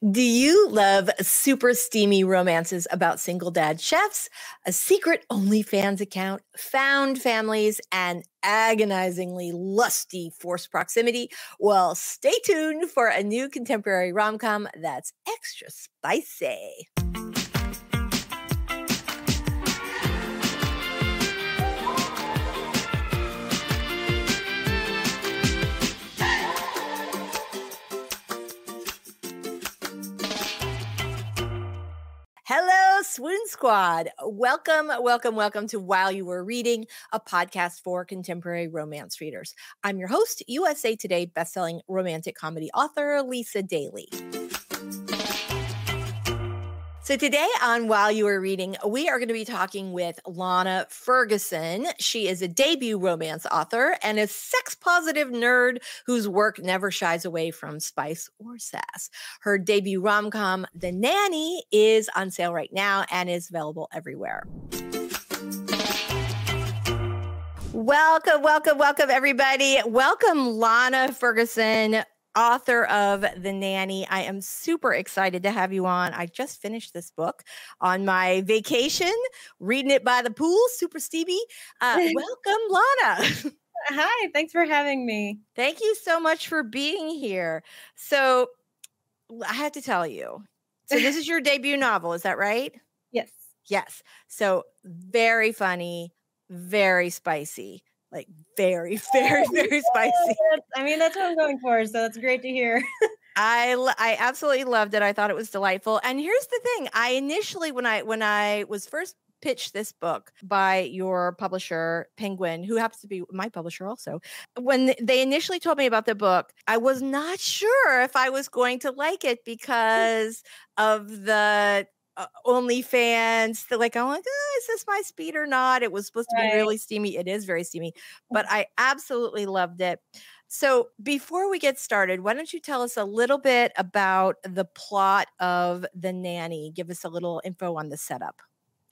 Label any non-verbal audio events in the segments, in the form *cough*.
Do you love super steamy romances about single dad chefs, a secret OnlyFans account, found families, and agonizingly lusty forced proximity? Well, stay tuned for a new contemporary rom com that's extra spicy. Swoon Squad. Welcome, welcome, welcome to While You Were Reading, a podcast for contemporary romance readers. I'm your host, USA Today bestselling romantic comedy author Lisa Daily. So, today on While You Were Reading, we are going to be talking with Lana Ferguson. She is a debut romance author and a sex positive nerd whose work never shies away from spice or sass. Her debut rom com, The Nanny, is on sale right now and is available everywhere. Welcome, welcome, welcome, everybody. Welcome, Lana Ferguson author of The Nanny. I am super excited to have you on. I just finished this book on my vacation, reading it by the pool, super Stevie. Uh, *laughs* welcome, Lana. *laughs* Hi, thanks for having me. Thank you so much for being here. So, I have to tell you. So, this is your debut *laughs* novel, is that right? Yes. Yes. So, very funny, very spicy like very, *laughs* very, oh very spicy. I mean, that's what I'm going for. So that's great to hear. *laughs* I I absolutely loved it. I thought it was delightful. And here's the thing: I initially, when I when I was first pitched this book by your publisher Penguin, who happens to be my publisher also, when they initially told me about the book, I was not sure if I was going to like it mm. because of the uh, OnlyFans. They're like, I'm like, oh, is this my speed or not? It was supposed to right. be really steamy. It is very steamy, but I absolutely loved it. So before we get started, why don't you tell us a little bit about the plot of The Nanny? Give us a little info on the setup.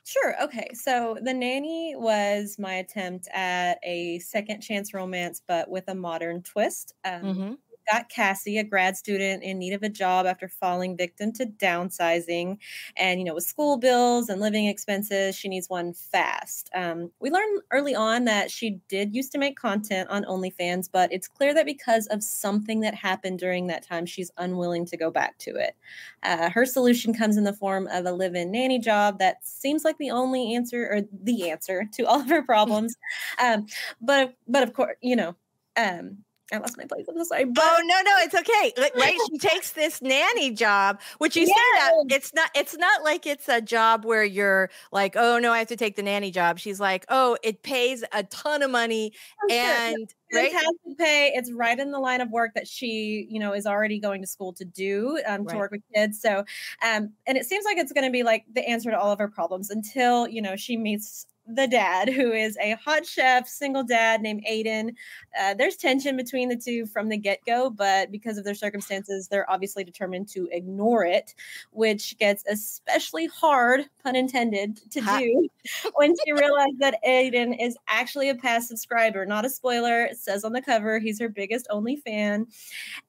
Sure. Okay. So The Nanny was my attempt at a second chance romance, but with a modern twist. Um, mm-hmm got Cassie, a grad student in need of a job after falling victim to downsizing. And, you know, with school bills and living expenses, she needs one fast. Um, we learned early on that she did used to make content on OnlyFans, but it's clear that because of something that happened during that time, she's unwilling to go back to it. Uh, her solution comes in the form of a live in nanny job that seems like the only answer or the answer to all of her problems. *laughs* um, but, but of course, you know, um, I lost my place. I'm so sorry. But- oh no, no, it's okay. right? she takes this nanny job, which you yes. say that it's not. It's not like it's a job where you're like, oh no, I have to take the nanny job. She's like, oh, it pays a ton of money oh, and right? fantastic pay. It's right in the line of work that she, you know, is already going to school to do um, right. to work with kids. So, um, and it seems like it's going to be like the answer to all of her problems until you know she meets the dad, who is a hot chef, single dad named Aiden. Uh, there's tension between the two from the get go, but because of their circumstances, they're obviously determined to ignore it, which gets especially hard, pun intended, to do *laughs* when she realizes that Aiden is actually a past subscriber. Not a spoiler. It says on the cover he's her biggest only fan.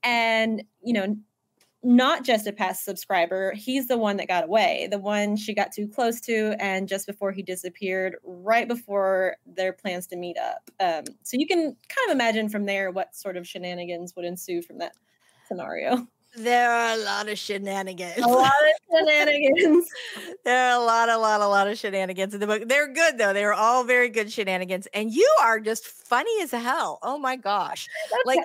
And, you know, not just a past subscriber. He's the one that got away, the one she got too close to, and just before he disappeared, right before their plans to meet up. Um, so you can kind of imagine from there what sort of shenanigans would ensue from that scenario. There are a lot of shenanigans. A lot of *laughs* shenanigans. there are a lot, a lot, a lot of shenanigans in the book. They're good though. They're all very good shenanigans. And you are just funny as hell. Oh my gosh. *laughs* Like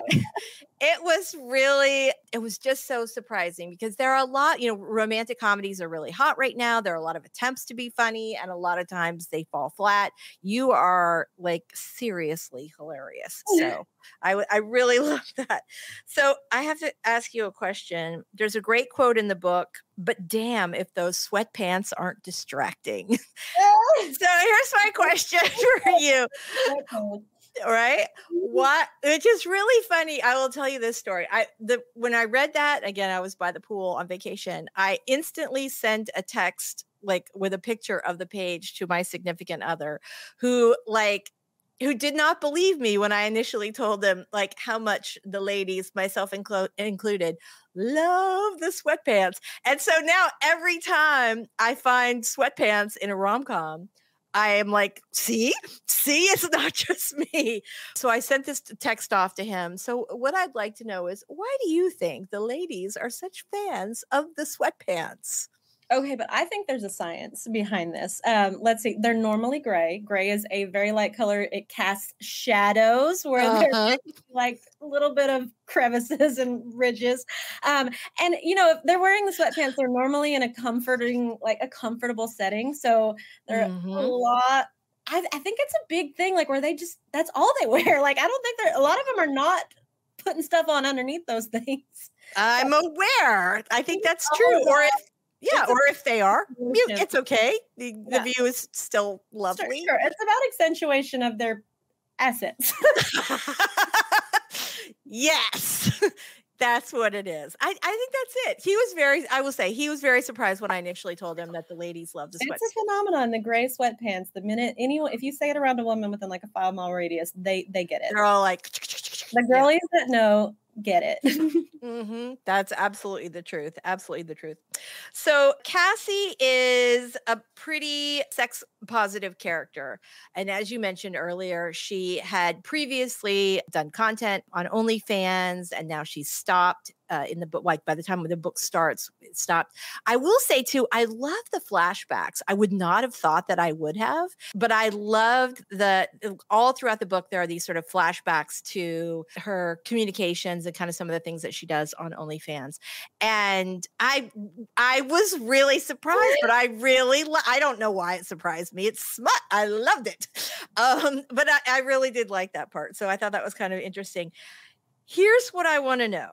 it was really, it was just so surprising because there are a lot, you know, romantic comedies are really hot right now. There are a lot of attempts to be funny, and a lot of times they fall flat. You are like seriously hilarious. *laughs* So I, I really *laughs* love that. So I have to ask you a question. There's a great quote in the book, but damn if those sweatpants aren't distracting. *laughs* so here's my question for you right? Mm-hmm. What which is really funny. I will tell you this story. I the when I read that again, I was by the pool on vacation. I instantly sent a text like with a picture of the page to my significant other who like who did not believe me when I initially told them like how much the ladies, myself inclo- included, love the sweatpants. And so now every time I find sweatpants in a rom com, I am like, see, see, it's *laughs* not just me. So I sent this text off to him. So, what I'd like to know is why do you think the ladies are such fans of the sweatpants? Okay, but I think there's a science behind this. Um, let's see. They're normally gray. Gray is a very light color. It casts shadows where *laughs* uh-huh. there's like a little bit of crevices and ridges. Um, and you know, if they're wearing the sweatpants, they're normally in a comforting, like a comfortable setting. So they're mm-hmm. a lot. I, I think it's a big thing, like where they just that's all they *laughs* wear. Like I don't think they're a lot of them are not putting stuff on underneath those *laughs* things. I'm aware. I think that's true. Or if yeah, or if they are, mute, it's okay. The, yeah. the view is still lovely. Sure, sure. It's about accentuation of their assets. *laughs* yes. *laughs* That's what it is. I, I think that's it. He was very, I will say, he was very surprised when I initially told him that the ladies love the sweatpants. It's a phenomenon, the gray sweatpants. The minute anyone, if you say it around a woman within like a five mile radius, they they get it. They're all like, the *laughs* girlies yeah. that know get it. *laughs* mm-hmm. That's absolutely the truth. Absolutely the truth. So Cassie is a pretty sex positive character. And as you mentioned earlier, she had previously done content on OnlyFans and now she's stopped uh, in the book, like by the time the book starts, it stopped. I will say too, I love the flashbacks. I would not have thought that I would have, but I loved the all throughout the book. There are these sort of flashbacks to her communications and kind of some of the things that she does on OnlyFans. And I, I was really surprised, but I really, I don't know why it surprised me. It's smut. I loved it, *laughs* um, but I, I really did like that part. So I thought that was kind of interesting. Here's what I want to know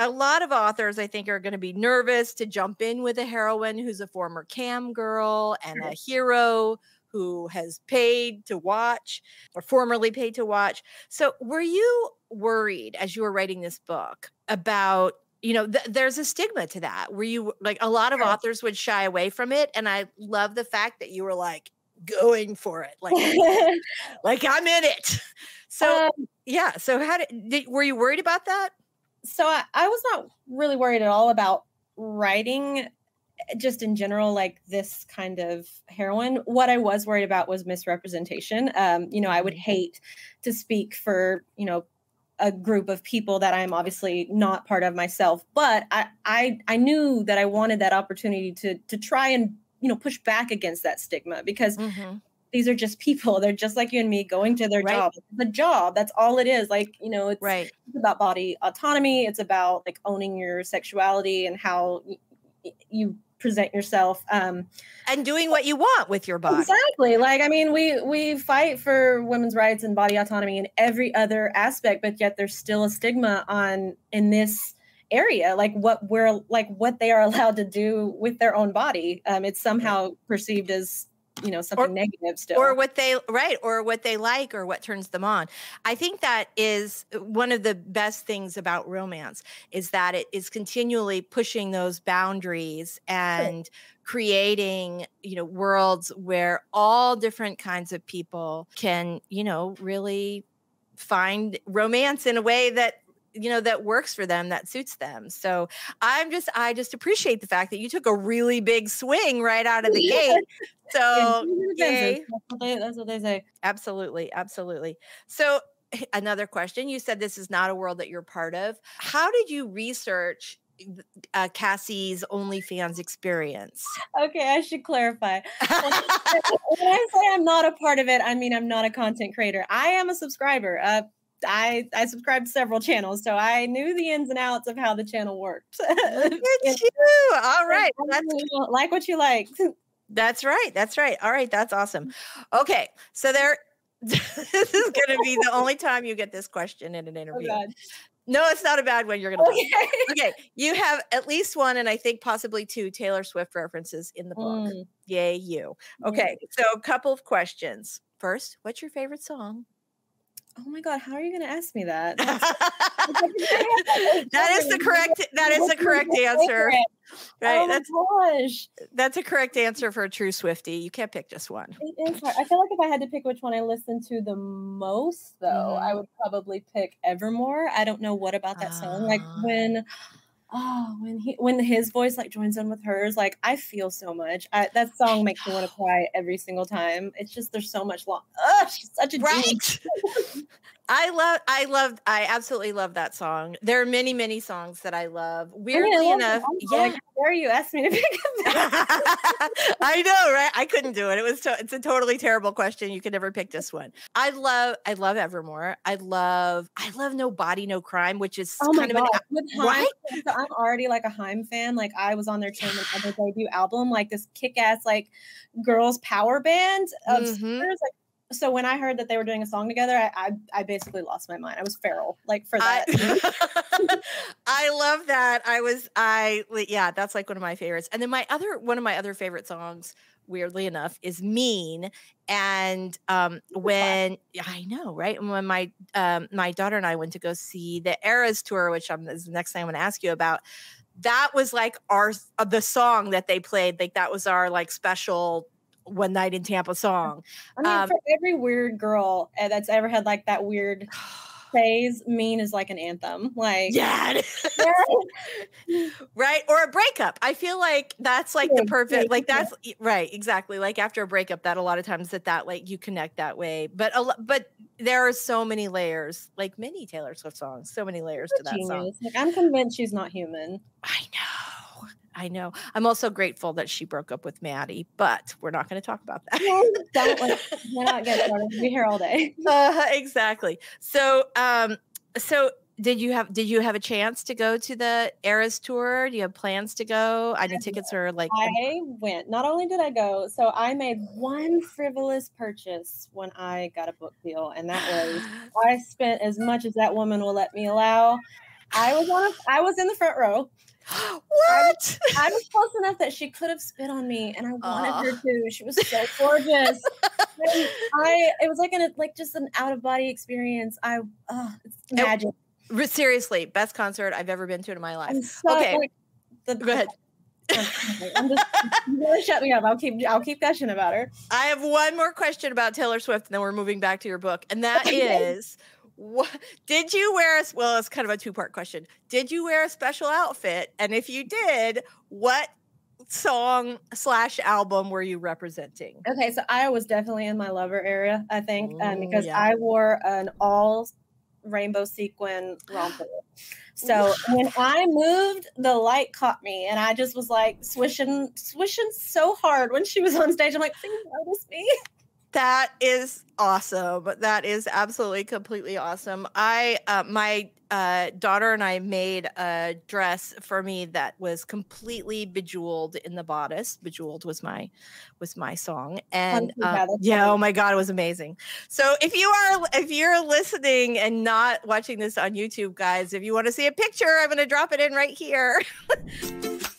a lot of authors, I think, are going to be nervous to jump in with a heroine who's a former cam girl and a hero who has paid to watch or formerly paid to watch. So, were you worried as you were writing this book about? You know, th- there's a stigma to that. Were you like a lot of authors would shy away from it, and I love the fact that you were like going for it, like, *laughs* like I'm in it. So, um, yeah. So, how did, did were you worried about that? so I, I was not really worried at all about writing just in general like this kind of heroin, what i was worried about was misrepresentation um, you know i would mm-hmm. hate to speak for you know a group of people that i'm obviously not part of myself but i i, I knew that i wanted that opportunity to to try and you know push back against that stigma because mm-hmm these are just people. They're just like you and me going to their right. job. The job, that's all it is. Like, you know, it's, right. it's about body autonomy. It's about like owning your sexuality and how y- you present yourself um and doing what you want with your body. Exactly. Like i mean we we fight for women's rights and body autonomy in every other aspect but yet there's still a stigma on in this area like what we're like what they are *laughs* allowed to do with their own body. Um it's somehow perceived as you know something or, negative still or what they right or what they like or what turns them on i think that is one of the best things about romance is that it is continually pushing those boundaries and sure. creating you know worlds where all different kinds of people can you know really find romance in a way that you know that works for them that suits them. So i'm just i just appreciate the fact that you took a really big swing right out of the gate. So that's, what they, that's what they say. Absolutely absolutely. So another question. You said this is not a world that you're part of. How did you research uh, Cassie's OnlyFans experience? Okay, I should clarify. *laughs* when I say I'm not a part of it, I mean I'm not a content creator. I am a subscriber. Uh, I I subscribed to several channels, so I knew the ins and outs of how the channel worked. *laughs* Look at you! All right, like what you like. *laughs* That's right. That's right. All right, that's awesome. Okay, so there. *laughs* this is going to be the only time you get this question in an oh, interview. Oh no, it's not a bad one. You're going to. Okay. okay, you have at least one, and I think possibly two Taylor Swift references in the book. Mm. Yay, you. Okay, so a couple of questions. First, what's your favorite song? Oh my god, how are you going to ask me that? *laughs* *laughs* that is the correct. That is the correct answer. Right. Oh that's gosh. That's a correct answer for a true Swiftie. You can't pick just one. It is hard. I feel like if I had to pick which one I listened to the most, though, mm-hmm. I would probably pick Evermore. I don't know what about that song. Like ah. when oh when he when his voice like joins in with hers like i feel so much. I, that song makes me want to *sighs* cry every single time. It's just there's so much love Ugh, she's such a right *laughs* I love, I love, I absolutely love that song. There are many, many songs that I love. Weirdly I mean, I enough, yeah. Like, where you asked me to *laughs* pick *laughs* I know, right? I couldn't do it. It was, to, it's a totally terrible question. You could never pick this one. I love, I love Evermore. I love, I love No Body, No Crime, which is oh kind God. of an, Haim, right. So I'm already like a Haim fan. Like I was on their their *gasps* debut album, like this kick ass like girls power band of mm-hmm. like so when I heard that they were doing a song together, I I, I basically lost my mind. I was feral, like for that. I, *laughs* I, love that. I was I yeah, that's like one of my favorites. And then my other one of my other favorite songs, weirdly enough, is Mean. And um when I know, right? When my um my daughter and I went to go see the Eras tour, which I'm is the next thing I'm going to ask you about. That was like our the song that they played. Like that was our like special one night in Tampa song. I mean, um, for every weird girl eh, that's ever had like that weird *sighs* phase, mean is like an anthem. Like yeah. *laughs* right. Or a breakup. I feel like that's like the perfect like that's right, exactly. Like after a breakup, that a lot of times that that like you connect that way. But a but there are so many layers, like many Taylor Swift songs, so many layers to that genius. song. Like I'm convinced she's not human. I know. I know. I'm also grateful that she broke up with Matty, but we're not going to talk about that. don't *laughs* we're not started. We'll be here all day. Uh, exactly. So, um, so did you have did you have a chance to go to the Eras tour? Do you have plans to go? I know tickets are like I went. Not only did I go, so I made one frivolous purchase when I got a book deal, and that was *sighs* I spent as much as that woman will let me allow. I was on a, I was in the front row. What? I, I, was *laughs* close enough that she could have spit on me, and I wanted uh. her to. She was so gorgeous. *laughs* I it was like an like just an out of body experience. I it's magic. It, seriously, best concert I've ever been to in my life. So, okay, like, the, go ahead. *laughs* I'm just really shut me up. I'll keep I'll keep gushing about her. I have one more question about Taylor Swift, and then we're moving back to your book, and that is what did you wear a well it's kind of a two part question. Did you wear a special outfit? And if you did what song slash album were you representing? Okay so i was definitely in my lover area i think um, because yeah. i wore an all rainbow sequin romper. So when i moved the light caught me and i just was like swishing swishing so hard when she was on stage. I'm like please notice me that is awesome. That is absolutely completely awesome. I uh, my uh, daughter and I made a dress for me that was completely bejeweled in the bodice. Bejeweled was my was my song, and uh, yeah, oh my god, it was amazing. So if you are if you're listening and not watching this on YouTube, guys, if you want to see a picture, I'm going to drop it in right here. *laughs*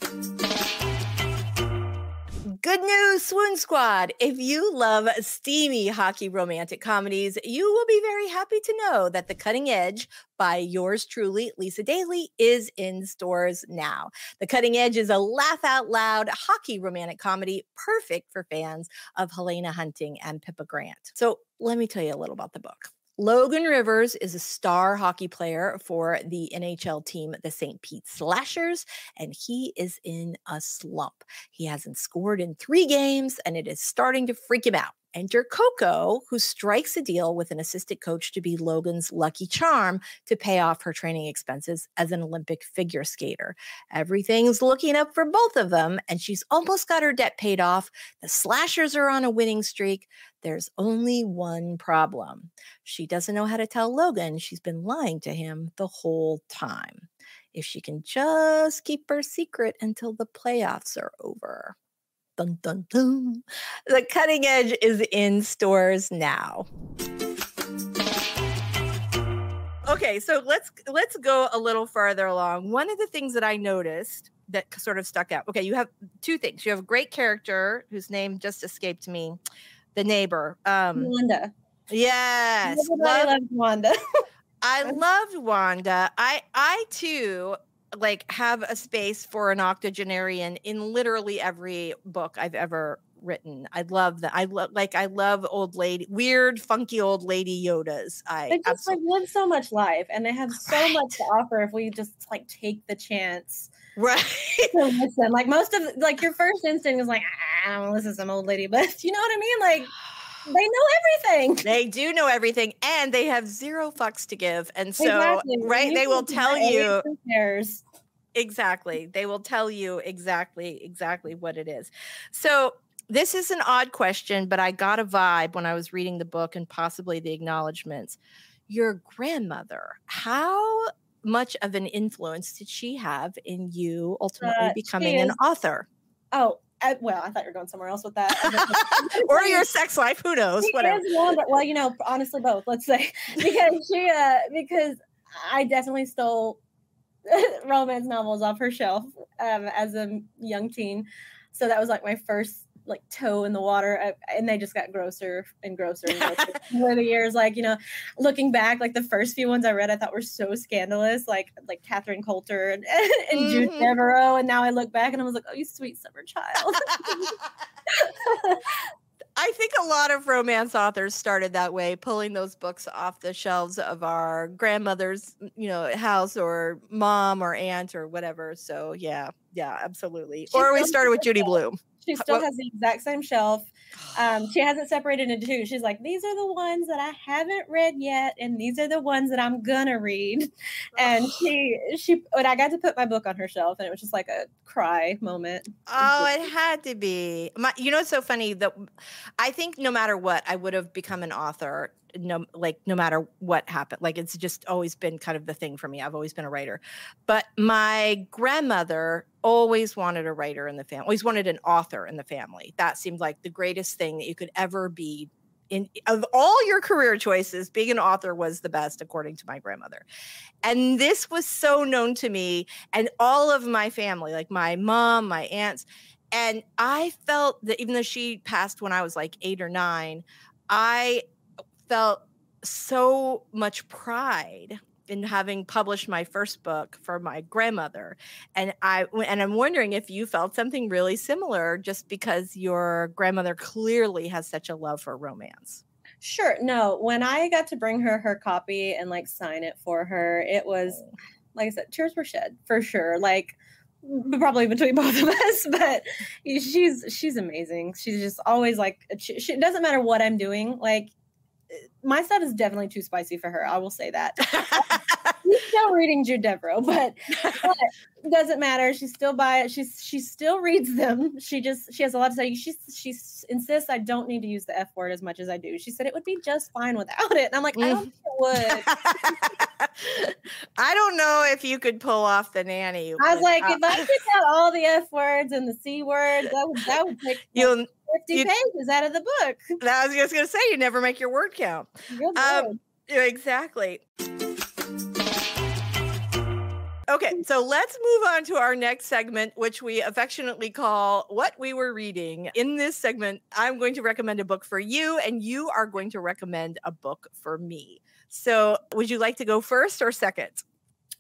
Good news, Swoon Squad. If you love steamy hockey romantic comedies, you will be very happy to know that The Cutting Edge by yours truly, Lisa Daily, is in stores now. The Cutting Edge is a laugh out loud hockey romantic comedy perfect for fans of Helena Hunting and Pippa Grant. So let me tell you a little about the book. Logan Rivers is a star hockey player for the NHL team, the St. Pete Slashers, and he is in a slump. He hasn't scored in three games, and it is starting to freak him out. Enter Coco, who strikes a deal with an assistant coach to be Logan's lucky charm to pay off her training expenses as an Olympic figure skater. Everything's looking up for both of them, and she's almost got her debt paid off. The slashers are on a winning streak. There's only one problem. She doesn't know how to tell Logan she's been lying to him the whole time. If she can just keep her secret until the playoffs are over. Dun, dun, dun. The cutting edge is in stores now. Okay, so let's let's go a little farther along. One of the things that I noticed that sort of stuck out. Okay, you have two things. You have a great character whose name just escaped me, the neighbor. Um Melinda. Yes. I loves Wanda. *laughs* I loved Wanda. I I too like have a space for an octogenarian in literally every book I've ever written. I love that. I love like I love old lady, weird, funky old lady Yodas. I they just like live so much life, and they have so right. much to offer if we just like take the chance. Right. listen, like most of like your first instinct is like, I don't listen to some old lady, but *laughs* you know what I mean? Like they know everything. They do know everything, and they have zero fucks to give. And so, exactly. right, they will tell you. Exactly. They will tell you exactly, exactly what it is. So, this is an odd question, but I got a vibe when I was reading the book and possibly the acknowledgments. Your grandmother, how much of an influence did she have in you ultimately uh, becoming an author? Oh, I, well, I thought you were going somewhere else with that. *laughs* or your sex life, who knows? Whatever. well, you know, honestly, both. Let's say *laughs* because she, uh, because I definitely stole *laughs* romance novels off her shelf um, as a young teen. So that was like my first like toe in the water and they just got grosser and grosser and grosser *laughs* over the years like you know looking back like the first few ones i read i thought were so scandalous like like Catherine Coulter and, *laughs* and mm-hmm. Jude Deveraux and now i look back and i was like oh you sweet summer child *laughs* I think a lot of romance authors started that way, pulling those books off the shelves of our grandmother's, you know, house or mom or aunt or whatever. So yeah, yeah, absolutely. Or we started with Judy Blume. She still what? has the exact same shelf. Um, she hasn't separated into two. She's like, these are the ones that I haven't read yet, and these are the ones that I'm gonna read. *sighs* And she she when I got to put my book on her shelf, and it was just like a cry moment. Oh, it had to be. My, you know, it's so funny that I think no matter what, I would have become an author no like no matter what happened like it's just always been kind of the thing for me. I've always been a writer. But my grandmother always wanted a writer in the family always wanted an author in the family. That seemed like the greatest thing that you could ever be in of all your career choices being an author was the best according to my grandmother. And this was so known to me and all of my family like my mom my aunts. And i felt that even though she passed when i was like 8 or 9 i felt so much pride in having published my first book for my grandmother. And i and i'm wondering if you felt something really similar just because your grandmother clearly has such a love for romance. Sure no when i got to bring her her copy and like sign it for her it was oh. like i said tears were shed for sure like probably between *laughs* both of us but she's she's amazing. She's just always like she, she, it doesn't matter what i'm doing like my stuff is definitely too spicy for her. I will say that. *laughs* She's still reading Jude Deveraux, but, but doesn't matter. She still buy it. She's she still reads them. She just she has a lot to say. She she insists I don't need to use the F word as much as I do. She said it would be just fine without it. And I'm like, mm. I don't think it would. *laughs* I don't know if you could pull off the nanny. I was like, uh, if I took out all the F words and the C words, that would that would take *laughs* you'll 50 you, pages out of the book. I was just gonna say you never make your word count. Um, exactly. Okay, so let's move on to our next segment, which we affectionately call What We Were Reading. In this segment, I'm going to recommend a book for you, and you are going to recommend a book for me. So, would you like to go first or second?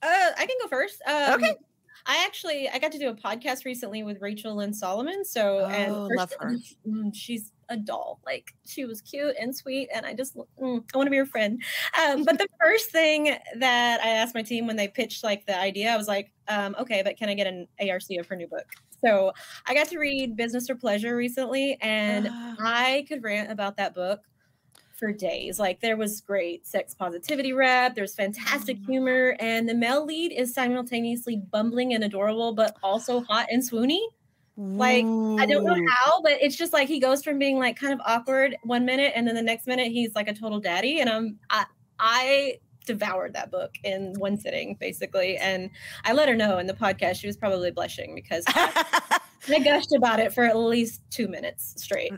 Uh, I can go first. Um, okay. I actually I got to do a podcast recently with Rachel Lynn Solomon. So oh, and love her. Mm, she's a doll. Like she was cute and sweet, and I just mm, I want to be her friend. Um, but the *laughs* first thing that I asked my team when they pitched like the idea, I was like, um, okay, but can I get an ARC of her new book? So I got to read Business or Pleasure recently, and uh. I could rant about that book for days. Like there was great sex positivity rap, there's fantastic mm-hmm. humor, and the male lead is simultaneously bumbling and adorable, but also hot and swoony. Like I don't know how, but it's just like he goes from being like kind of awkward one minute, and then the next minute he's like a total daddy. And I'm I, I devoured that book in one sitting, basically. And I let her know in the podcast she was probably blushing because I, I gushed about it for at least two minutes straight.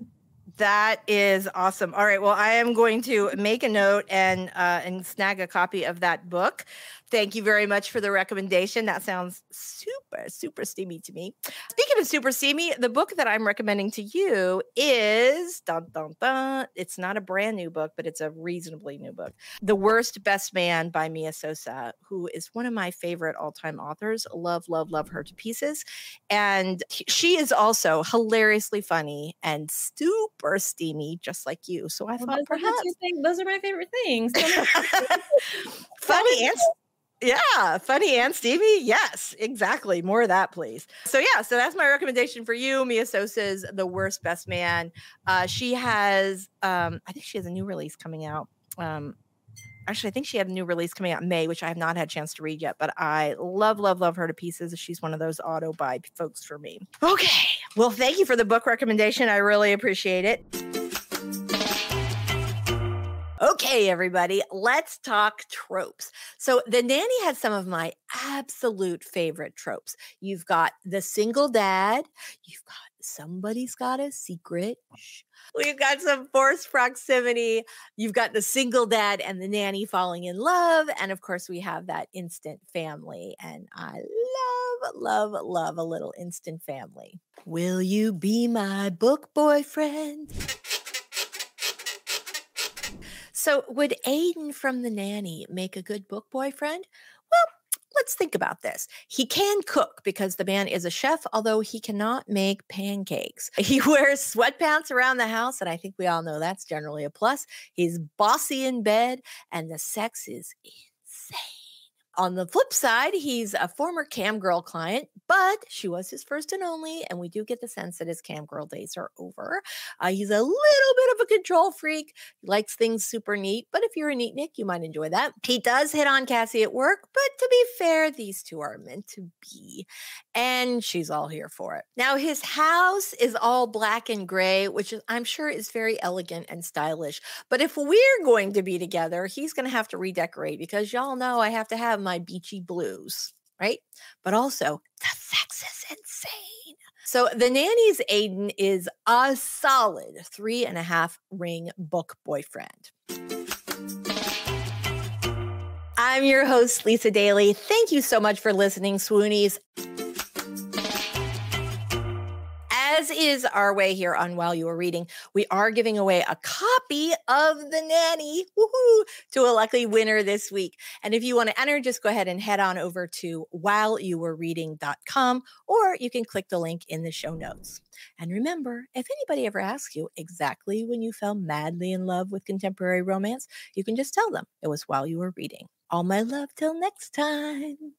That is awesome. All right. Well, I am going to make a note and uh, and snag a copy of that book. Thank you very much for the recommendation. That sounds super, super steamy to me. Speaking of super steamy, the book that I'm recommending to you is dun, dun, dun. It's not a brand new book, but it's a reasonably new book. The Worst Best Man by Mia Sosa, who is one of my favorite all time authors. Love, love, love her to pieces. And she is also hilariously funny and super steamy, just like you. So I well, thought perhaps those are my favorite things. *laughs* funny and yeah, funny and Stevie. Yes, exactly. More of that, please. So yeah, so that's my recommendation for you. Mia Sosa's The Worst Best Man. Uh, she has, um, I think she has a new release coming out. Um, actually, I think she had a new release coming out May, which I have not had a chance to read yet. But I love, love, love her to pieces. She's one of those auto buy folks for me. Okay, well, thank you for the book recommendation. I really appreciate it. Okay, everybody, let's talk tropes. So, The Nanny has some of my absolute favorite tropes. You've got the single dad, you've got somebody's got a secret. We've got some forced proximity. You've got the single dad and the nanny falling in love. And of course, we have that instant family. And I love, love, love a little instant family. Will you be my book boyfriend? So, would Aiden from The Nanny make a good book boyfriend? Well, let's think about this. He can cook because the man is a chef, although he cannot make pancakes. *laughs* He wears sweatpants around the house, and I think we all know that's generally a plus. He's bossy in bed, and the sex is insane. On the flip side, he's a former cam girl client, but she was his first and only, and we do get the sense that his cam girl days are over. Uh, he's a little bit of a control freak. He likes things super neat, but if you're a neat Nick, you might enjoy that. He does hit on Cassie at work, but to be fair, these two are meant to be, and she's all here for it. Now, his house is all black and gray, which I'm sure is very elegant and stylish. But if we're going to be together, he's going to have to redecorate because y'all know I have to have my beachy blues, right? But also, the sex is insane. So, The Nanny's Aiden is a solid three and a half ring book boyfriend. I'm your host, Lisa Daily. Thank you so much for listening, Swoonies. As is our way here on While You Were Reading, we are giving away a copy of The Nanny to a lucky winner this week. And if you want to enter, just go ahead and head on over to whileyouwerereading.com or you can click the link in the show notes. And remember, if anybody ever asks you exactly when you fell madly in love with contemporary romance, you can just tell them it was while you were reading. All my love till next time.